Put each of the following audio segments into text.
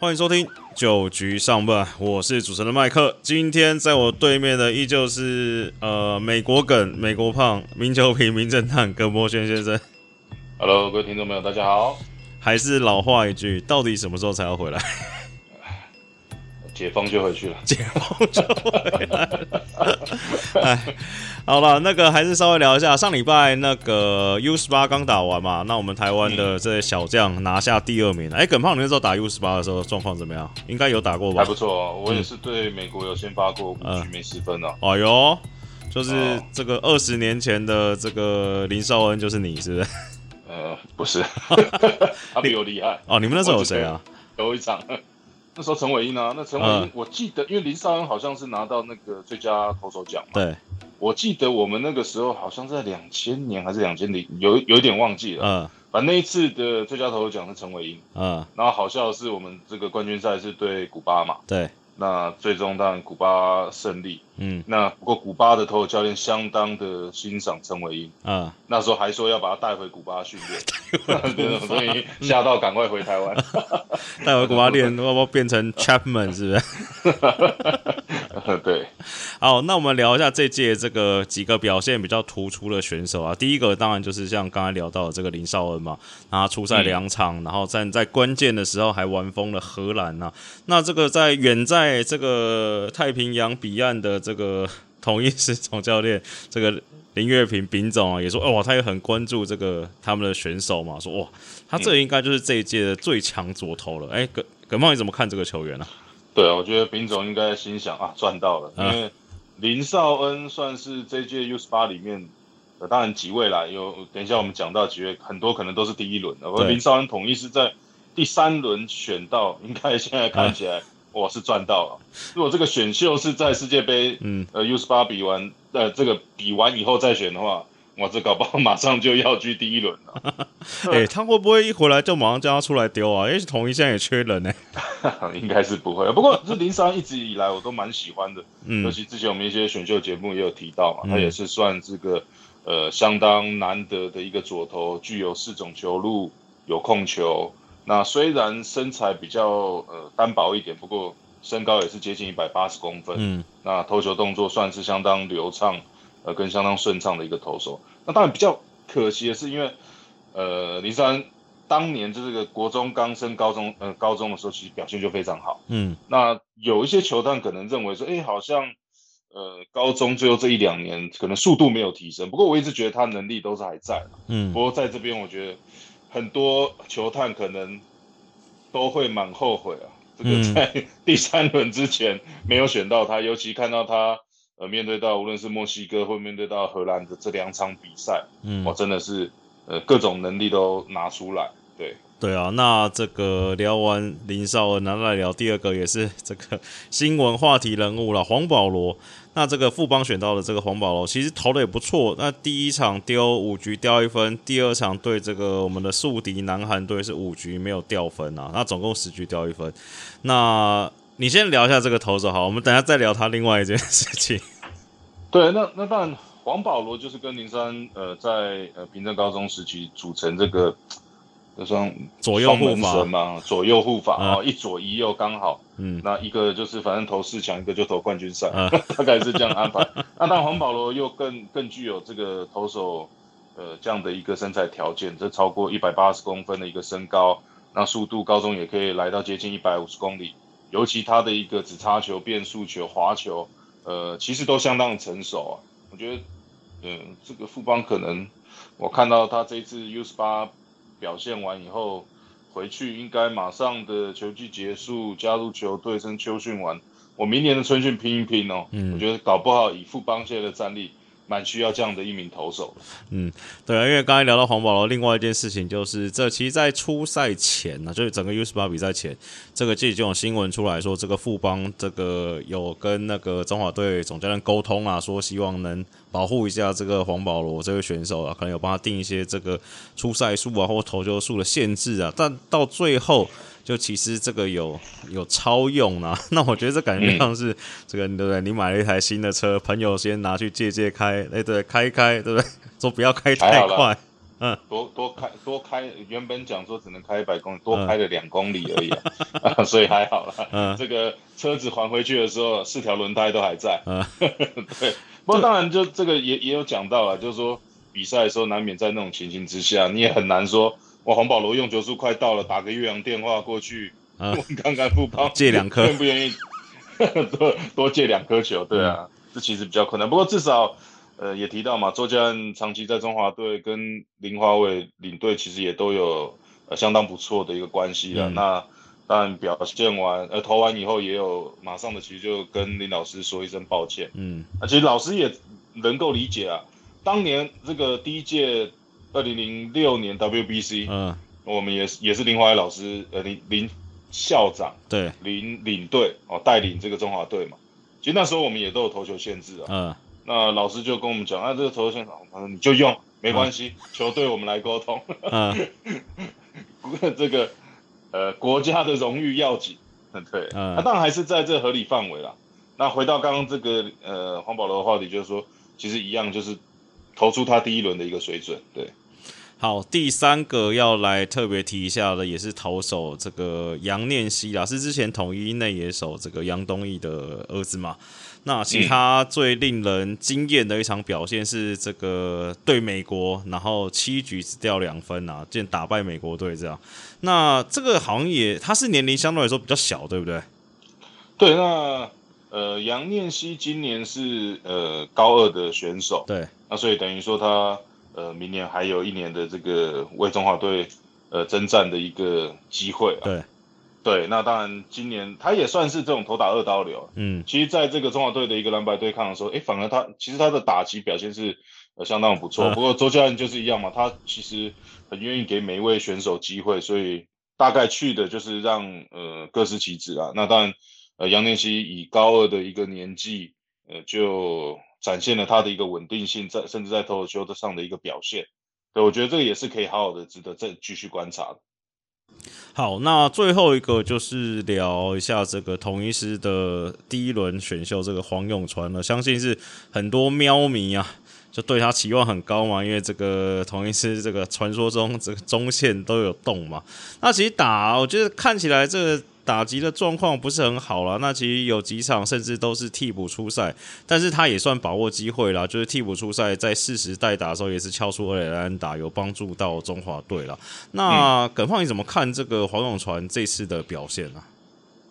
欢迎收听九局上半，我是主持人麦克。今天在我对面的依旧是呃美国梗、美国胖、名球平、名侦探葛波轩先生。Hello，各位听众朋友，大家好。还是老话一句，到底什么时候才要回来？解封就回去了。解封就回来了。哎，好了，那个还是稍微聊一下，上礼拜那个 U 十八刚打完嘛，那我们台湾的这些小将拿下第二名。哎、耿胖，你那时候打 U 十八的时候状况怎么样？应该有打过吧？还不错哦，我也是对美国有先发过五局没失分哦。哎呦，就是哦这个二十年前的这个林少恩，就是你是不是？呃，不是，他比我厉害。哦，你们那时候有谁啊？有一场，那时候陈伟英啊，那陈伟英嗯，我记得，因为林少恩好像是拿到那个最佳投手奖嘛。对，我记得我们那个时候好像在两千年还是两千零，有有一点忘记了。嗯。反正那一次的最佳投手奖是陈伟英，嗯，然后好笑的是我们这个冠军赛是对古巴嘛，对，那最终当然古巴胜利。嗯那不过古巴的投手教练相当的欣赏陈伟英，啊，那时候还说要把他带回古巴训练，所以吓到赶快回台湾。带回古巴练，要不要变成 Chapman 是不是？对，好，那我们聊一下这届这个几个表现比较突出的选手啊。第一个当然就是像刚才聊到的这个林少恩嘛，那他出赛两场，然后站在关键的时候还玩疯了荷兰呐、那这个在远在这个太平洋彼岸的这个 统一师总教练这个林月平丙总啊，也说哦，他也很关注这个他们的选手嘛，说哇，他这应该就是这一届的最强左投了。哎、葛葛茂你怎么看这个球员啊？对啊，我觉得丙总应该心想啊，赚到了，因啊为林少恩算是这届 U 十八里面。呃，当然几位啦，有等一下我们讲到几位，很多可能都是第一轮的。而对林少恩统一是在第三轮选到，应该现在看起来，哇是赚到了。如果这个选秀是在世界杯，嗯，呃 U 十八比完，呃这个比完以后再选的话，哇这搞不好马上就要去第一轮了。哎、他会不会一回来就马上叫他出来丢啊？因为统一现在也缺人呢、应该是不会，不过这林三一直以来我都蛮喜欢的，嗯尤其之前我们一些选秀节目也有提到嘛，嗯他也是算这个呃相当难得的一个左投，具有四种球路，有控球。那虽然身材比较呃单薄一点，不过身高也是接近一百八十公分，嗯那投球动作算是相当流畅，呃，跟相当顺畅的一个投手。那当然比较可惜的是，因为呃林山当年就这个国中刚升高中，呃高中的时候，其实表现就非常好。嗯那有一些球探可能认为说，哎，好像呃高中最后这一两年可能速度没有提升，不过我一直觉得他能力都是还在。嗯不过在这边，我觉得很多球探可能都会蛮后悔啊。这个嗯在 第三轮之前没有选到他，尤其看到他呃面对到无论是墨西哥或面对到荷兰的这两场比赛，嗯我，，真的是呃各种能力都拿出来。对，对啊。那这个聊完林少恩，然后来聊第二个也是这个 新闻话题人物了，黄保罗。那这个富邦选到的这个黄保罗，其实投的也不错。那第一场丢五局掉一分，第二场对这个我们的宿敌南韩队是五局没有掉分啊，那总共十局掉一分。那你先聊一下这个投手好，我们等下再聊他另外一件事情。对，那那当然，黄保罗就是跟林山呃在呃平镇高中时期组成这个，就算左右护法神嘛，左右护法啊哦，一左一右刚好。嗯那一个就是反正投四强，一个就投冠军赛，嗯 大概是这样安排。那当然黄保罗又更更具有这个投手呃这样的一个身材条件，这超过一百八十公分的一个身高，那速度高中也可以来到接近一百五十公里，尤其他的一个直插球、变速球、滑球，呃，其实都相当成熟啊。我觉得，嗯、这个富邦可能我看到他这一次 U 十八表现完以后。回去应该马上的球季结束，加入球队，跟秋训完，我明年的春训拼一拼哦。嗯我觉得搞不好以富邦现在的战力，蛮需要这样的一名投手的。嗯，对啊，因为刚才聊到黄保罗，另外一件事情就是，这其实，在初赛前呢，就是整个 U 十八比赛前，这个季就有新闻出来说，这个富邦这个有跟那个中华队总教练沟通啊，说希望能保护一下这个黄保罗这位选手啊，可能有帮他定一些这个出赛数啊或投球数的限制啊，但到最后。就其实这个有有超用啊，那我觉得这感觉像是这个对不对？你买了一台新的车，朋友先拿去借借开，哎对，开一开对不对？说不要开太快，嗯，多多开多开，原本讲说只能开一百公里，多开了两公里而已啊，所以还好了。嗯，这个车子还回去的时候，四条轮胎都还在。嗯，对。不过当然，就这个也也有讲到了，就是说比赛的时候难免在那种情形之下，你也很难说，哇，黄保罗用球数快到了，打个岳阳电话过去，问看看富邦借两颗，愿不愿意多 多借两颗球？对啊，这其实比较困难。不过至少。呃，也提到嘛，周家安长期在中华队跟林华伟领队，其实也都有呃相当不错的一个关系了。那当然表现完，呃投完以后，也有马上的其实就跟林老师说一声抱歉。嗯，啊，其实老师也能够理解啊。当年这个第一届二零零六年 WBC，嗯，我们也是也是林华老师，呃林林校长对林领队哦带领这个中华队嘛。其实那时候我们也都有投球限制啊。嗯。那老师就跟我们讲，啊，这个投球限制，他说你就用，没关系，球队我们来沟通。不过 这个，呃，国家的荣誉要紧，对，那当然还是在这合理范围啦。那回到刚刚这个，呃，黄保罗的话题，就是说，其实一样，就是投出他第一轮的一个水准，对。好，第三个要来特别提一下的，也是投手这个杨念希啦，是之前统一内野手这个杨东义的儿子嘛。那其他最令人惊艳的一场表现是这个对美国，然后七局只掉两分啊，竟打败美国队这样。那这个好像也他是年龄相对来说比较小，对不对？对，那呃杨念希今年是呃高二的选手，对，那所以等于说他。呃，明年还有一年的这个为中华队呃征战的一个机会啊。对，对，那当然今年他也算是这种头打二刀流。嗯，其实在这个中华队的一个蓝白对抗的时候，哎，反而他其实他的打击表现是呃相当不错。不过周教练就是一样嘛，他其实很愿意给每一位选手机会，所以大概去的就是让呃各司其职啊。那当然，呃杨念希以高二的一个年纪，呃就。展现了他的一个稳定性，在甚至在投球的上的一个表现，对我觉得这个也是可以好好的值得再继续观察的。好，那最后一个就是聊一下这个同一师的第一轮选秀，这个黄永传了，相信是很多喵迷啊，就对他期望很高嘛，因为这个同一师这个传说中这个中线都有洞嘛。那其实打，我觉得看起来这个。打击的状况不是很好了，那其实有几场甚至都是替补出赛，但是他也算把握机会啦，就是替补出赛在适时代打的时候也是敲出二垒安打，有帮助到中华队了。那耿胖你怎么看这个黄永传这次的表现呢？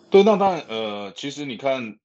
对，那当然，呃，其实你看，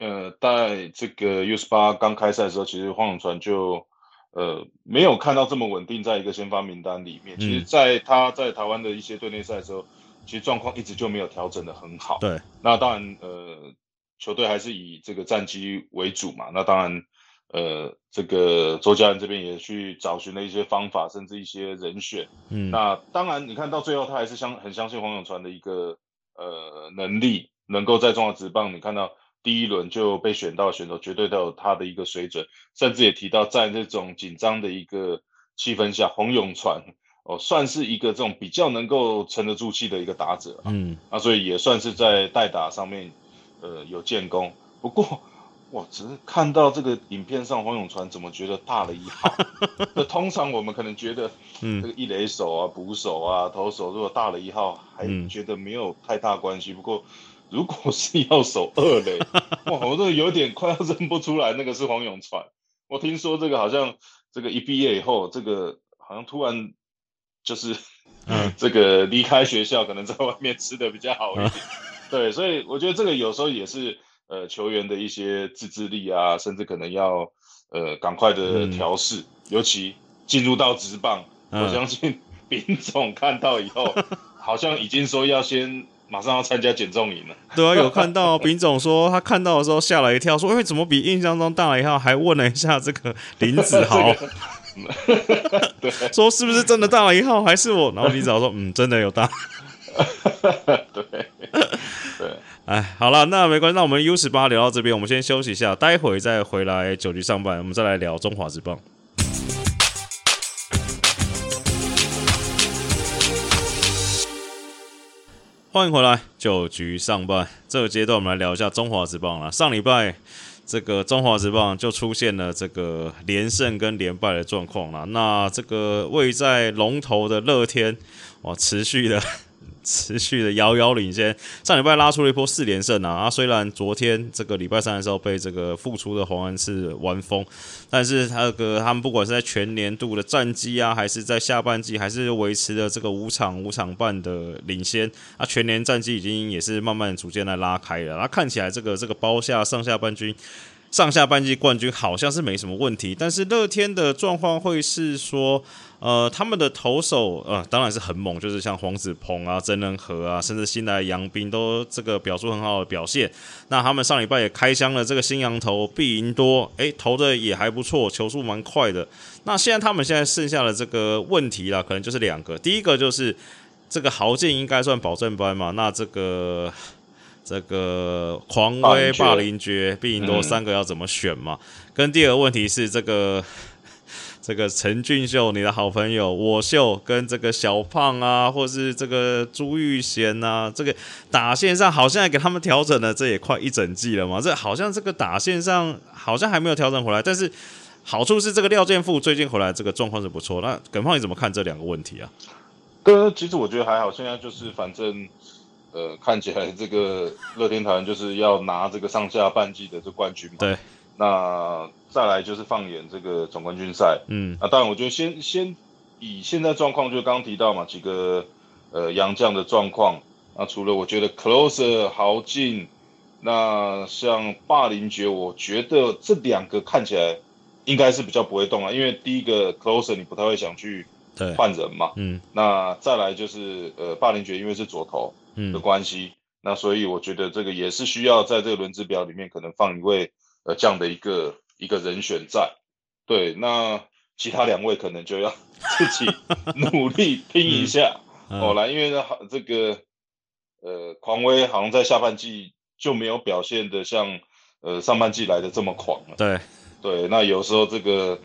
呃，在这个 U 十八刚开赛的时候，其实黄永传就呃没有看到这么稳定在一个先发名单里面。其实，在他在台湾的一些队内赛的时候。其实状况一直就没有调整的很好。对，那当然，呃，球队还是以这个战绩为主嘛。那当然，呃，这个周家人这边也去找寻了一些方法，甚至一些人选。嗯，那当然，你看到最后，他还是相很相信黄永传的一个呃能力，能够在中华职棒，你看到第一轮就被选到选手，绝对都有他的一个水准。甚至也提到，在这种紧张的一个气氛下，黄永传。哦，算是一个这种比较能够沉得住气的一个打者，嗯，啊，所以也算是在代打上面，呃，有建功。不过，我只是看到这个影片上黄永传怎么觉得大了一号？那通常我们可能觉得，嗯，这个一垒手啊、捕手啊、投手如果大了一号，还觉得没有太大关系。不过，如果是要守二垒，哇，我都有点快要认不出来那个是黄永传。我听说这个好像这个一毕业以后，这个好像突然。就是，嗯，这个离开学校可能在外面吃的比较好一点，对，所以我觉得这个有时候也是呃球员的一些自制力啊，甚至可能要呃赶快的调试，尤其进入到职棒，我相信丙总看到以后，好像已经说要先马上要参加减重营了。对啊，有看到丙总说他看到的时候吓了一跳，说哎怎么比印象中大了一号？还问了一下这个林子豪。对，说是不是真的大了一号，还是我？然后李子豪说，嗯，真的有大。对对，哎，好了，那没关系，那我们 U 十八聊到这边，我们先休息一下，待会再回来九局上班，我们再来聊中华之棒。欢迎回来九局上班这个阶段，我们来聊一下中华之棒了。上礼拜。这个中华职棒就出现了这个连胜跟连败的状况了。那这个位在龙头的乐天，哇，持续的。持续的遥遥领先，上礼拜拉出了一波四连胜啊！啊，虽然昨天这个礼拜三的时候被这个复出的黄安是玩疯，但是他个他们不管是在全年度的战绩啊，还是在下半季，还是维持了这个五场五场半的领先啊，全年战绩已经也是慢慢逐渐来拉开了。那看起来这个这个包下上下半军。上下半季冠军好像是没什么问题，但是乐天的状况会是说，呃，他们的投手呃当然是很猛，就是像黄子鹏啊、曾仁和啊，甚至新来杨斌都这个表出很好的表现。那他们上礼拜也开箱了这个新羊头毕赢多，诶，投的也还不错，球速蛮快的。那现在他们现在剩下的这个问题啦，可能就是两个，第一个就是这个豪健应该算保证班嘛，那这个。这个狂威霸凌爵毕赢多三个要怎么选嘛？跟第二个问题是这个 这个陈俊秀你的好朋友我秀跟这个小胖啊，或是这个朱玉贤啊，这个打线上好像给他们调整了，这也快一整季了嘛。这好像这个打线上好像还没有调整回来，但是好处是这个廖健富最近回来这个状况是不错。那耿胖你怎么看这两个问题啊？哥，其实我觉得还好，现在就是反正。呃，看起来这个乐天团就是要拿这个上下半季的这冠军嘛。对。那再来就是放眼这个总冠军赛。嗯。啊，当然，我觉得先先以现在状况，就刚刚提到嘛，几个呃洋将的状况。那除了我觉得 closer 豪进，那像霸凌爵，我觉得这两个看起来应该是比较不会动啊，因为第一个 closer 你不太会想去换人嘛。嗯。那再来就是呃霸凌爵，因为是左投。的关系，那所以我觉得这个也是需要在这个轮值表里面可能放一位呃这样的一个一个人选在，对，那其他两位可能就要 自己努力拼一下哦来，因为呢这个呃狂威好像在下半季就没有表现的像呃上半季来的这么狂了，对。对，那有时候这个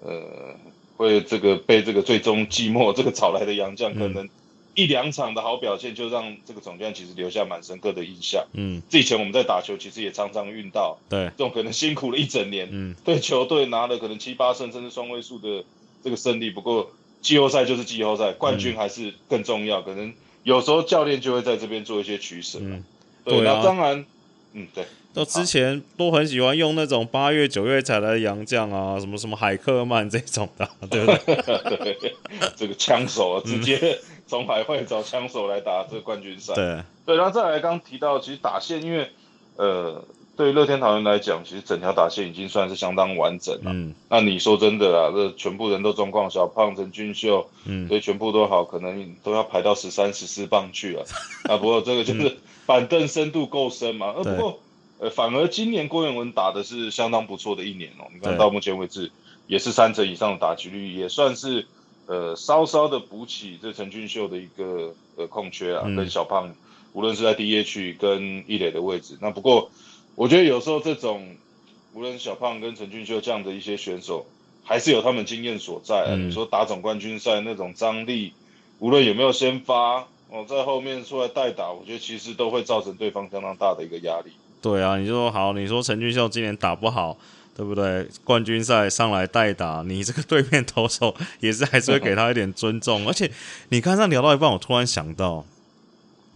呃会这个被这个最终寂寞这个找来的洋将可能。一两场的好表现，就让这个总监其实留下蛮深刻的印象。嗯，这以前我们在打球，其实也常常遇到，对这种可能辛苦了一整年，嗯，对球队拿了可能七八胜甚至双位数的这个胜利。不过季后赛就是季后赛，冠军还是更重要。可能有时候教练就会在这边做一些取舍。嗯，对，那当然，嗯，对。都之前都很喜欢用那种八月九月才来的洋将啊，什么什么海克曼这种的，对不 对？这个枪手啊，直接从海会找枪手来打这个冠军赛。对对，然后再来刚提到，其实打线，因为呃，对于乐天桃园来讲，其实整条打线已经算是相当完整了。嗯，那你说真的啦，这全部人都状况，小胖陈俊秀，嗯，所以全部都好，可能都要排到十三十四棒去了。啊，不过这个就是板凳深度够深嘛。呃，不过。呃，反而今年郭彦文打的是相当不错的一年哦。你看到目前为止也是三成以上的打击率，也算是呃稍稍的补起这陈俊秀的一个呃空缺啊。跟小胖无论是在 DH 跟一垒的位置，那不过我觉得有时候这种无论小胖跟陈俊秀这样的一些选手，还是有他们经验所在啊。你说打总冠军赛那种张力，无论有没有先发哦，在后面出来代打，我觉得其实都会造成对方相当大的一个压力。对啊，你说好，你说陈俊秀今年打不好，对不对？冠军赛上来代打，你这个对面投手也是还是会给他一点尊重。而且你刚刚聊到一半，我突然想到，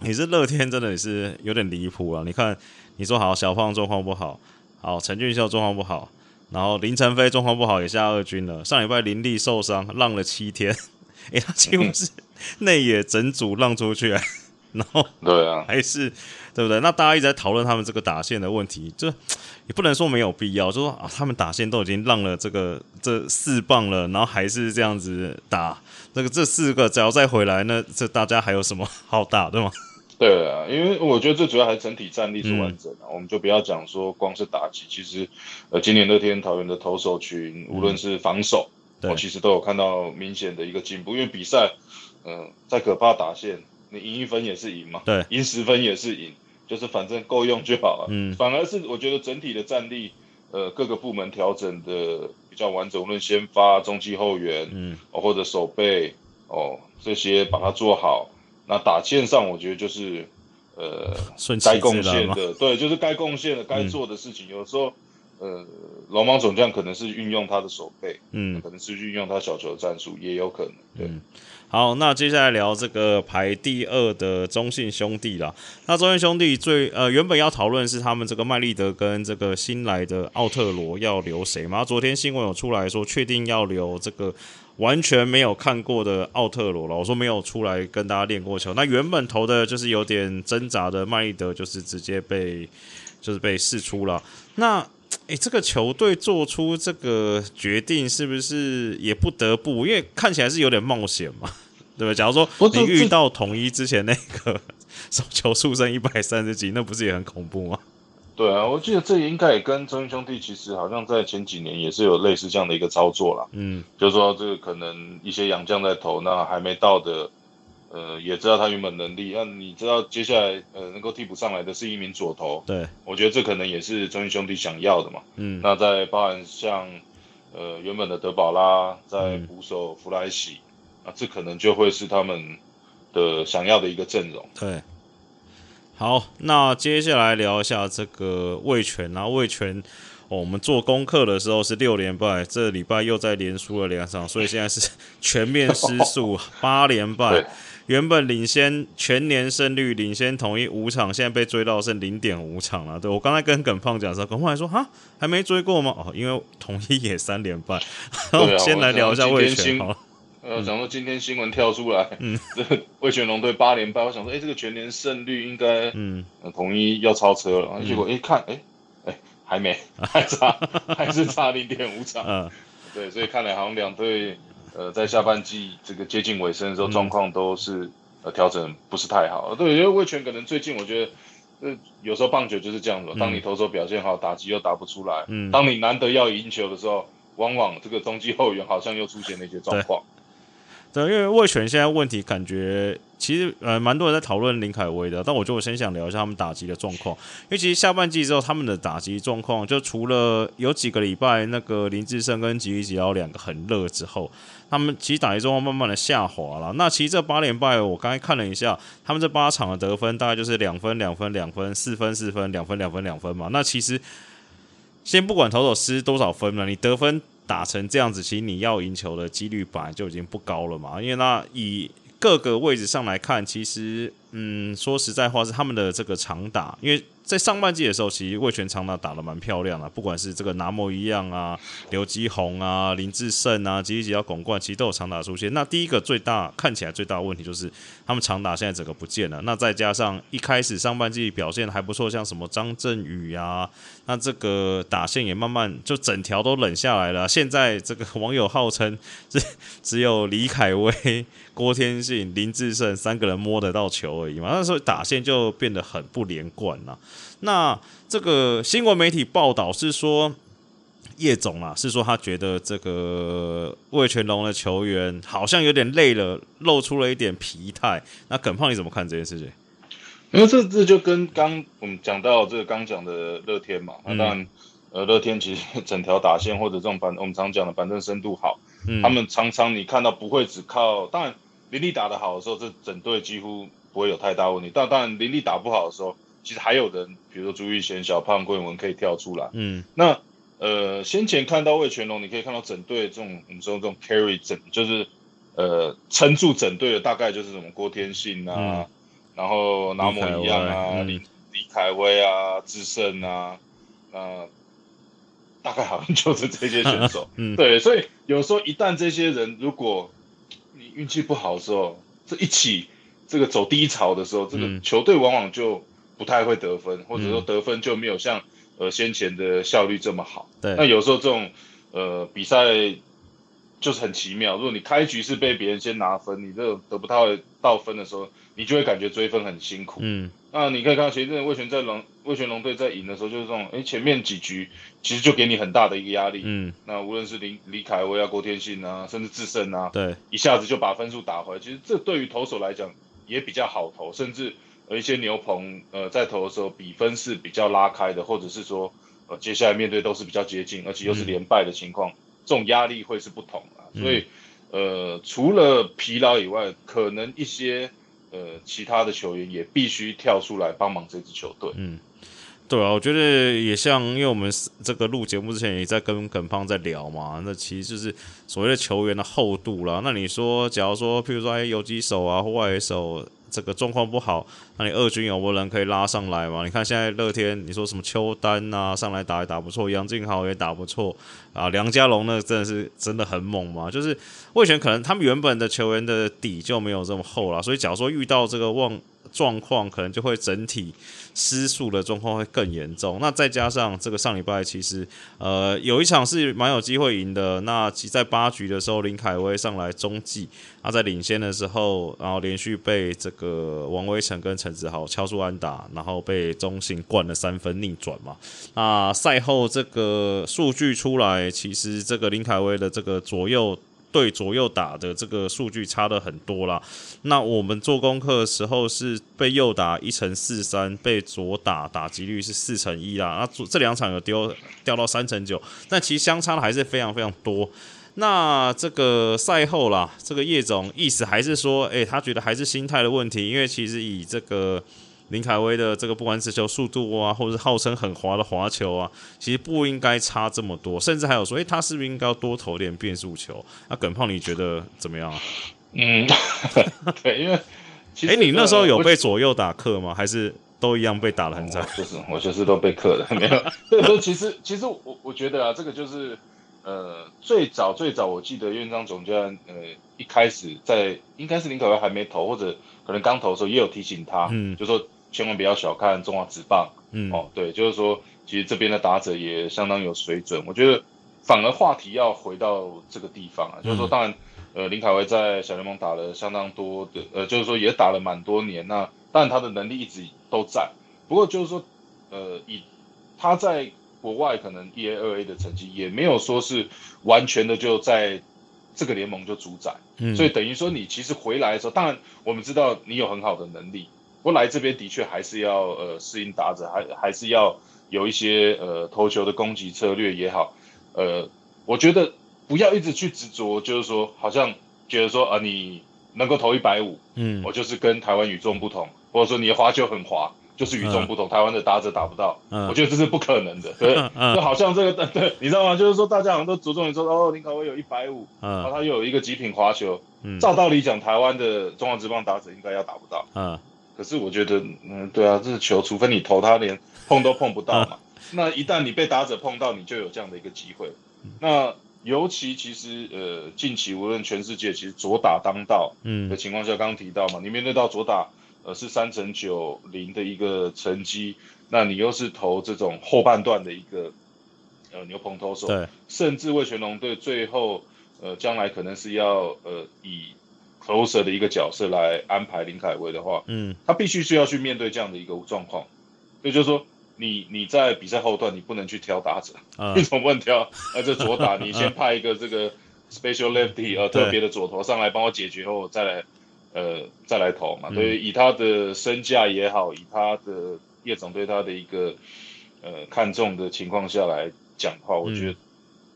你是乐天真的也是有点离谱啊！你看，你说好小胖状况不好，好陈俊秀状况不好，然后林晨飞状况不好也下二军了。上礼拜林立受伤，浪了七天，哎，他几乎是内野整组浪出去，然后对啊，还是。对不对？那大家一直在讨论他们这个打线的问题，就 也不能说没有必要，就说啊，他们打线都已经让了这个这四棒了，然后还是这样子打，这个这四个只要再回来，那这大家还有什么好打，对吗？对啊，因为我觉得最主要还是整体战力是完整的，我们就不要讲说光是打击，其实呃，今年乐天桃园的投手群，无论是防守，我其实都有看到明显的一个进步，因为比赛，嗯，再可怕打线，你赢一分也是赢嘛，对，赢十分也是赢。就是反正够用就好了，嗯，反而是我觉得整体的战力，呃，各个部门调整的比较完整，无论先发、中继、后援，嗯，或者守备，哦，这些把它做好。那打线上，我觉得就是，呃，该贡献的，对，就是该贡献的、该做的事情。有时候呃，龙芒总将可能是运用他的手背，嗯可能是运用他小球的战术，也有可能。对，嗯，好，那接下来聊这个排第二的中信兄弟啦。那中信兄弟最呃原本要讨论是他们这个麦利德跟这个新来的奥特罗要留谁嘛？昨天新闻有出来说确定要留这个完全没有看过的奥特罗了。我说没有出来跟大家练过球。那原本投的就是有点挣扎的麦利德，就是直接被就是被释出了。那诶，这个球队做出这个决定，是不是也不得不？因为看起来是有点冒险嘛，对不对？假如说你遇到统一之前那个手球速剩一百三十几，那不是也很恐怖吗？对啊，我记得这应该也跟中英兄弟其实好像在前几年也是有类似这样的一个操作啦。嗯就是说这个可能一些洋将在投，那还没到的，呃，也知道他原本能力，那你知道接下来呃能够替补上来的是一名左投，对，我觉得这可能也是中信兄弟想要的嘛。嗯那在包含像呃原本的德保拉，在嗯捕手弗莱喜，啊，这可能就会是他们的想要的一个阵容。对。好，那接下来聊一下这个魏权啊，魏权。哦，我们做功课的时候是六连败，这礼拜又在连输了两场，所以现在是全面失速，八连败对。原本领先全年胜率领先统一五场，现在被追到剩零点五场了。对我刚才跟耿胖讲的时候，耿胖还说哈还没追过吗？哦，因为统一也三连败。然后啊先来聊一下魏权好了。呃，想说今天新闻跳出来，嗯，这个魏全龙队八连败，我想说，哎，这个全年胜率应该嗯呃统一要超车了，结果一看，哎哎还没，还差还是差零点五场。嗯对，所以看来好像两队呃在下半季这个接近尾声的时候，嗯状况都是呃调整不是太好。对，因为魏权可能最近我觉得。呃，有时候棒球就是这样子当你投手表现好，打击又打不出来，嗯，当你难得要赢球的时候，往往这个中继后援好像又出现了一些状况。对，因为魏权现在问题感觉其实呃蛮多人在讨论林凯威的，但我就先想聊一下他们打击的状况，因为其实下半季之后他们的打击状况，就除了有几个礼拜那个林志胜跟吉吉奥两个很热之后，他们其实打击状况慢慢的下滑了。那其实这八连败，我刚才看了一下，他们这八场的得分大概就是两分、两分、两分、四分、四分、两分、两分、两分嘛。那其实先不管投手失多少分了，你得分打成这样子，其实你要赢球的几率本来就已经不高了嘛。因为那以各个位置上来看，其实嗯，说实在话是他们的这个长打，因为在上半季的时候，其实魏权长打打得蛮漂亮的，不管是这个拿莫一样啊、刘基宏啊、林志胜啊、吉吉要拱冠，其实都有长打出现。那第一个最大看起来最大的问题就是他们长打现在整个不见了。那再加上一开始上半季表现还不错，像什么张振宇啊，那这个打线也慢慢就整条都冷下来了。现在这个网友号称是 只有李凯威、郭天信、林志胜三个人摸得到球而已嘛，那时候打线就变得很不连贯了。那这个新闻媒体报道是说，叶总啊是说他觉得这个魏全龙的球员好像有点累了，露出了一点疲态。那耿胖你怎么看这件事情？因为这这就跟刚我们讲到这个刚讲的乐天嘛，那嗯当然，呃，乐天其实整条打线或者这种板，我们常讲的板凳深度好，嗯，他们常常你看到不会只靠，当然林立打得好的时候，这整队几乎不会有太大问题。但当然林立打不好的时候，其实还有人，比如说朱玉贤、小胖、桂文可以跳出来。嗯。那呃，先前看到魏全龙，你可以看到整队这种我们说这种 carry 整，就是呃撑住整队的，大概就是什么郭天信啊，嗯。然后拿摩一样啊，李李李凯威啊，智胜啊，那大概好像就是这些选手。嗯，对，所以有时候一旦这些人，如果你运气不好的时候，这一起这个走低潮的时候，这个嗯。球队往往就不太会得分，或者说嗯得分就没有像呃先前的效率这么好。那，有时候这种呃比赛就是很奇妙，如果你开局是被别人先拿分，你这种得不到到分的时候，你就会感觉追分很辛苦。嗯嗯那你可以看到前一阵魏权在龙魏权龙队在赢的时候，就是这种，哎，前面几局其实就给你很大的一个压力。嗯那无论是林李凯威啊、郭天信啊，甚至智胜啊，对，一下子就把分数打回来。其实这对于投手来讲也比较好投，甚至呃一些牛棚呃在投的时候比分是比较拉开的，或者是说呃接下来面对都是比较接近，而且又是连败的情况，这种压力会是不同啊。嗯所以呃除了疲劳以外，可能一些呃其他的球员也必须跳出来帮忙这支球队。嗯。对啊，我觉得也像，因为我们这个录节目之前也在跟耿胖在聊嘛，那其实就是所谓的球员的厚度啦。那你说，假如说，譬如说，哎，游击手啊或外野手这个状况不好，那你二军有没有人可以拉上来嘛？你看现在乐天，你说什么邱丹啊，上来打也打不错，杨敬豪也打不错啊，梁家龙那真的是真的很猛嘛。就是魏权可能他们原本的球员的底就没有这么厚了，所以假如说遇到这个旺状况，可能就会整体。失速的状况会更严重，那再加上这个上礼拜其实呃有一场是蛮有机会赢的，那其在八局的时候林凯威上来中继，他在领先的时候，然后连续被这个王威成跟陈子豪敲出安打，然后被中信灌了三分逆转嘛。那赛后这个数据出来，其实这个林凯威的这个左右。对左右打的这个数据差的很多啦。那我们做功课的时候是被右打一乘四三，被左打打击率是四乘一啦。那这两场有丢掉到三乘九，但其实相差的还是非常非常多。那这个赛后啦，这个叶总意思还是说，诶，他觉得还是心态的问题，因为其实以这个。林凯威的这个不管是球速度啊，或者是号称很滑的滑球啊，其实不应该差这么多。甚至还有说，诶，他是不是应该要多投点变速球？那耿胖你觉得怎么样？嗯，对，因为哎，你那时候有被左右打克吗？还是都一样被打的很惨？就是我就是都被克了，没有。对，其实其实我我觉得啊，这个就是呃，最早最早我记得院长总监呃一开始在应该是林凯威还没投，或者可能刚投的时候也有提醒他，嗯，就说。千万不要小看中华职棒，嗯，哦，对，就是说，其实这边的打者也相当有水准。我觉得反而话题要回到这个地方啊，就是说，当然，呃，林凯威在小联盟打了相当多的，呃，就是说也打了蛮多年。那当然他的能力一直都在，不过就是说，呃，以他在国外可能一 A、二 A 的成绩也没有说是完全的就在这个联盟就主宰，嗯，所以等于说你其实回来的时候，当然我们知道你有很好的能力。不来这边的确还是要呃适应打者，还还是要有一些呃投球的攻击策略也好，呃，我觉得不要一直去执着，就是说好像觉得说啊你能够投一百五，嗯，我就是跟台湾与众不同，或者说你的滑球很滑，就是与众不同，台湾的打者打不到，我觉得这是不可能的，对，就好像这个对，你知道吗？就是说大家好像都着重于说哦林可威有一百五，然后他又有一个极品滑球，照道理讲台湾的中华职棒打者应该要打不到，嗯。可是我觉得，嗯，对啊，这是球，除非你投他连碰都碰不到嘛。那一旦你被打者碰到，你就有这样的一个机会。那尤其其实，呃，近期无论全世界，其实左打当道的情况下，刚刚提到嘛，你面对到左打，呃，是三乘九零的一个成绩，那你又是投这种后半段的一个呃牛棚投手，对，甚至魏全龙队最后，呃，将来可能是要呃以。Closer 的一个角色来安排林凯威的话，嗯，他必须是要去面对这样的一个状况，所以就是说，你你在比赛后段你不能去挑打者，为什么不能挑？那这左打 你先派一个这个 special lefty 呃特别的左投上来帮我解决后再来呃再来投嘛？所以以他的身价也好，以他的叶总对他的一个呃看重的情况下来讲的话，我觉得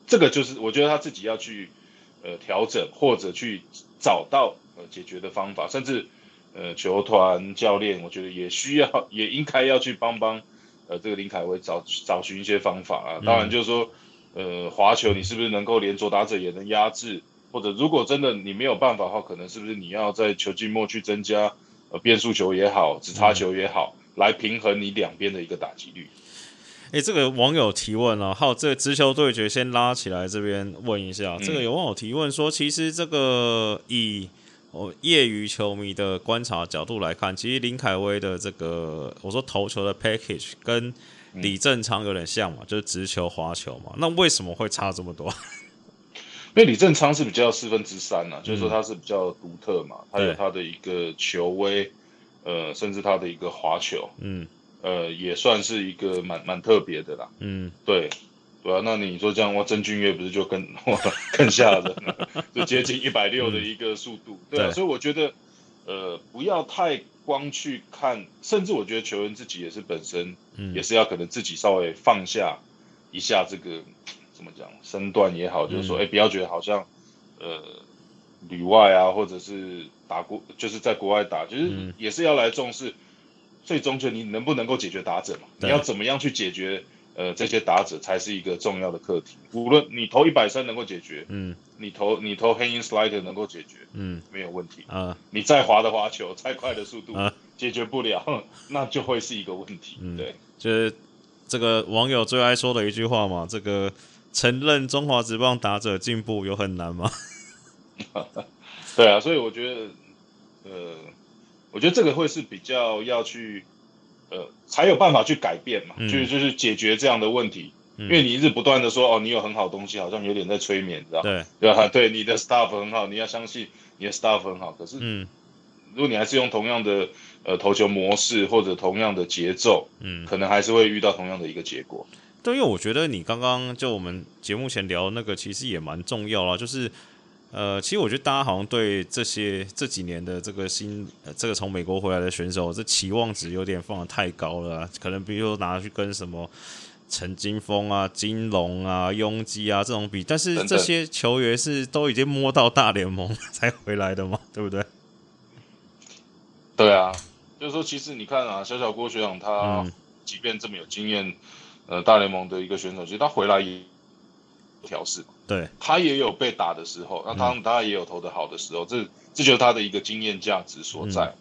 这个就是我觉得他自己要去呃调整或者去找到呃。解决的方法，甚至呃，球团教练，我觉得也需要，也应该要去帮帮呃，这个林凯威找找寻一些方法啊。当然，就是说，呃，滑球你是不是能够连左打者也能压制？或者如果真的你没有办法的话，可能是不是你要在球季末去增加呃变速球也好，直插球也好，来平衡你两边的一个打击率。哎，这个网友提问了，好，这个直球对决先拉起来这边问一下，这个有网友提问说，其实这个以我业余球迷的观察角度来看，其实林凯威的这个我说投球的 package 跟李正昌有点像嘛，就是直球、滑球嘛。那为什么会差这么多？因为李正昌是比较四分之三呐，就是说他是比较独特嘛，他有他的一个球威，呃，甚至他的一个滑球，嗯，呃，也算是一个蛮蛮特别的啦，嗯，对。对啊，那你说这样，哇，曾俊岳不是就更 更吓人了，就接近一百六的一个速度，对。啊，所以我觉得，呃，不要太光去看，甚至我觉得球员自己也是本身，也是要可能自己稍微放下一下这个怎么讲身段也好，就是说，哎，不要觉得好像，呃，旅外啊，或者是打过，就是在国外打，就是也是要来重视。最终就你能不能够解决打者嘛？你要怎么样去解决？呃，这些打者才是一个重要的课题。无论你投一百三能够解决，嗯，你投你投 hanging slider 能够解决，嗯，没有问题啊。你再滑的滑球，再快的速度，解决不了，那就会是一个问题。对，就是这个网友最爱说的一句话嘛，这个承认中华职棒打者进步有很难吗？对啊，所以我觉得，呃，我觉得这个会是比较要去。呃，才有办法去改变嘛，就是就是解决这样的问题，因为你一直不断的说哦，你有很好东西，好像有点在催眠，知道对，对吧？对，你的 staff 很好，你要相信你的 staff 很好。可是，嗯，如果你还是用同样的呃投球模式或者同样的节奏，嗯，可能还是会遇到同样的一个结果。对，因为我觉得你刚刚就我们节目前聊那个，其实也蛮重要啦，就是。呃，其实我觉得大家好像对这些这几年的这个新这个从美国回来的选手，这期望值有点放的太高了。可能比如说拿去跟什么陈金峰啊、金龙啊、雍基啊这种比，但是这些球员是都已经摸到大联盟才回来的嘛，对不对？对啊，就是说，其实你看啊，小小郭学长他即便这么有经验，呃，大联盟的一个选手，其实他回来也调试。对他也有被打的时候，那他他也有投的好的时候，这这就是他的一个经验价值所在。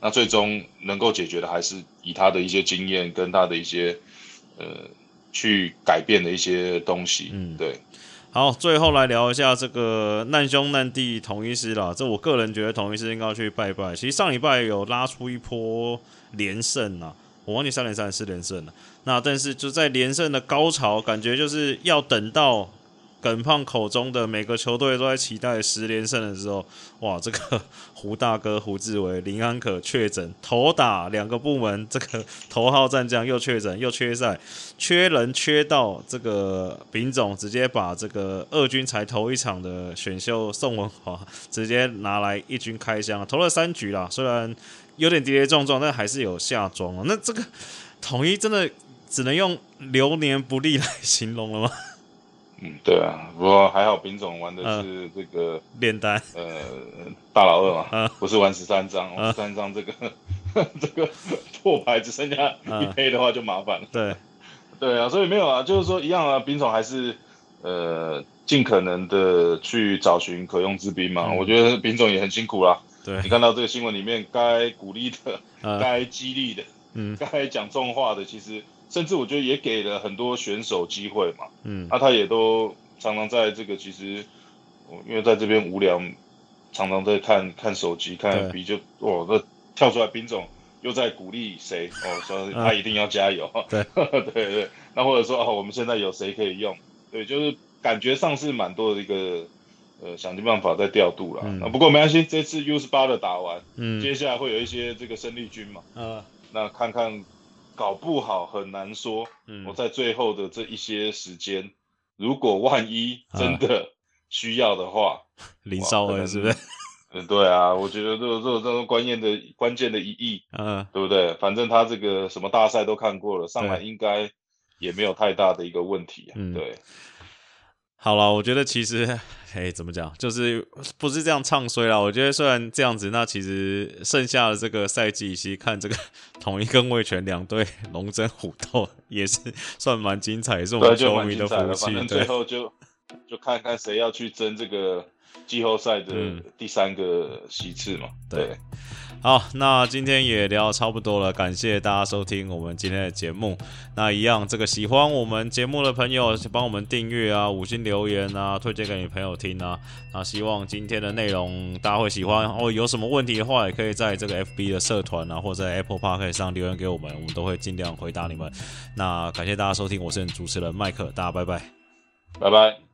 那最终能够解决的，还是以他的一些经验跟他的一些呃去改变的一些东西。嗯，对。好，最后来聊一下这个难兄难弟统一师啦。这我个人觉得统一师应该去拜拜。其实上礼拜有拉出一波连胜啊，我忘记三连三四连胜了。那但是就在连胜的高潮，感觉就是要等到。耿胖口中的每个球队都在期待十连胜的时候，哇！这个 胡大哥胡志伟、林安可确诊头打两个部门，这个头号战将又确诊又缺赛，缺人缺到这个丙总直接把这个二军才投一场的选秀宋文华直接拿来一军开箱，投了三局啦，虽然有点跌跌撞撞，但还是有下庄那这个统一真的只能用流年不利来形容了吗？嗯，对啊，不过还好，丙总玩的是这个炼丹，呃，大老二嘛，不是玩十三张，十三张这个 这个破牌只剩下一黑的话就麻烦了。对，对啊，所以没有啊，就是说一样啊，丙总还是呃尽可能的去找寻可用之兵嘛。我觉得丙总也很辛苦啦。对，你看到这个新闻里面，该鼓励的，该激励的，嗯，该讲重话的，其实。甚至我觉得也给了很多选手机会嘛，嗯，那他也都常常在这个其实，因为在这边无聊，常常在看看手机看 B 就哦，那跳出来兵种又在鼓励谁哦，说他一定要加油，对。对对，那或者说哦，我们现在有谁可以用，对，就是感觉上是蛮多的一个呃想尽办法在调度了，啊不过没关系，这次 U 十八的打完，嗯，接下来会有一些这个生力军嘛，嗯，那看看。搞不好很难说。我在最后的这一些时间，如果万一真的需要的话，林少恩是不是？嗯，对啊，我觉得这种这种这种关键的关键的一役，嗯，对不对？反正他这个什么大赛都看过了，上来应该也没有太大的一个问题。嗯，对。好了，我觉得其实，哎，怎么讲，就是不是这样唱衰了。我觉得虽然这样子，那其实剩下的这个赛季，其实看这个统一跟味全两队龙争虎斗，也是算蛮精彩，也是我们球迷的福气。反最后就就看看谁要去争这个季后赛的第三个席次嘛。对。好，那今天也聊差不多了，感谢大家收听我们今天的节目。那一样，这个喜欢我们节目的朋友，帮我们订阅啊，五星留言啊，推荐给你朋友听啊。那希望今天的内容大家会喜欢哦。有什么问题的话，也可以在这个 FB 的社团啊，或者在 Apple Park 上留言给我们，我们都会尽量回答你们。那感谢大家收听，我是主持人麦克，大家拜拜，拜拜。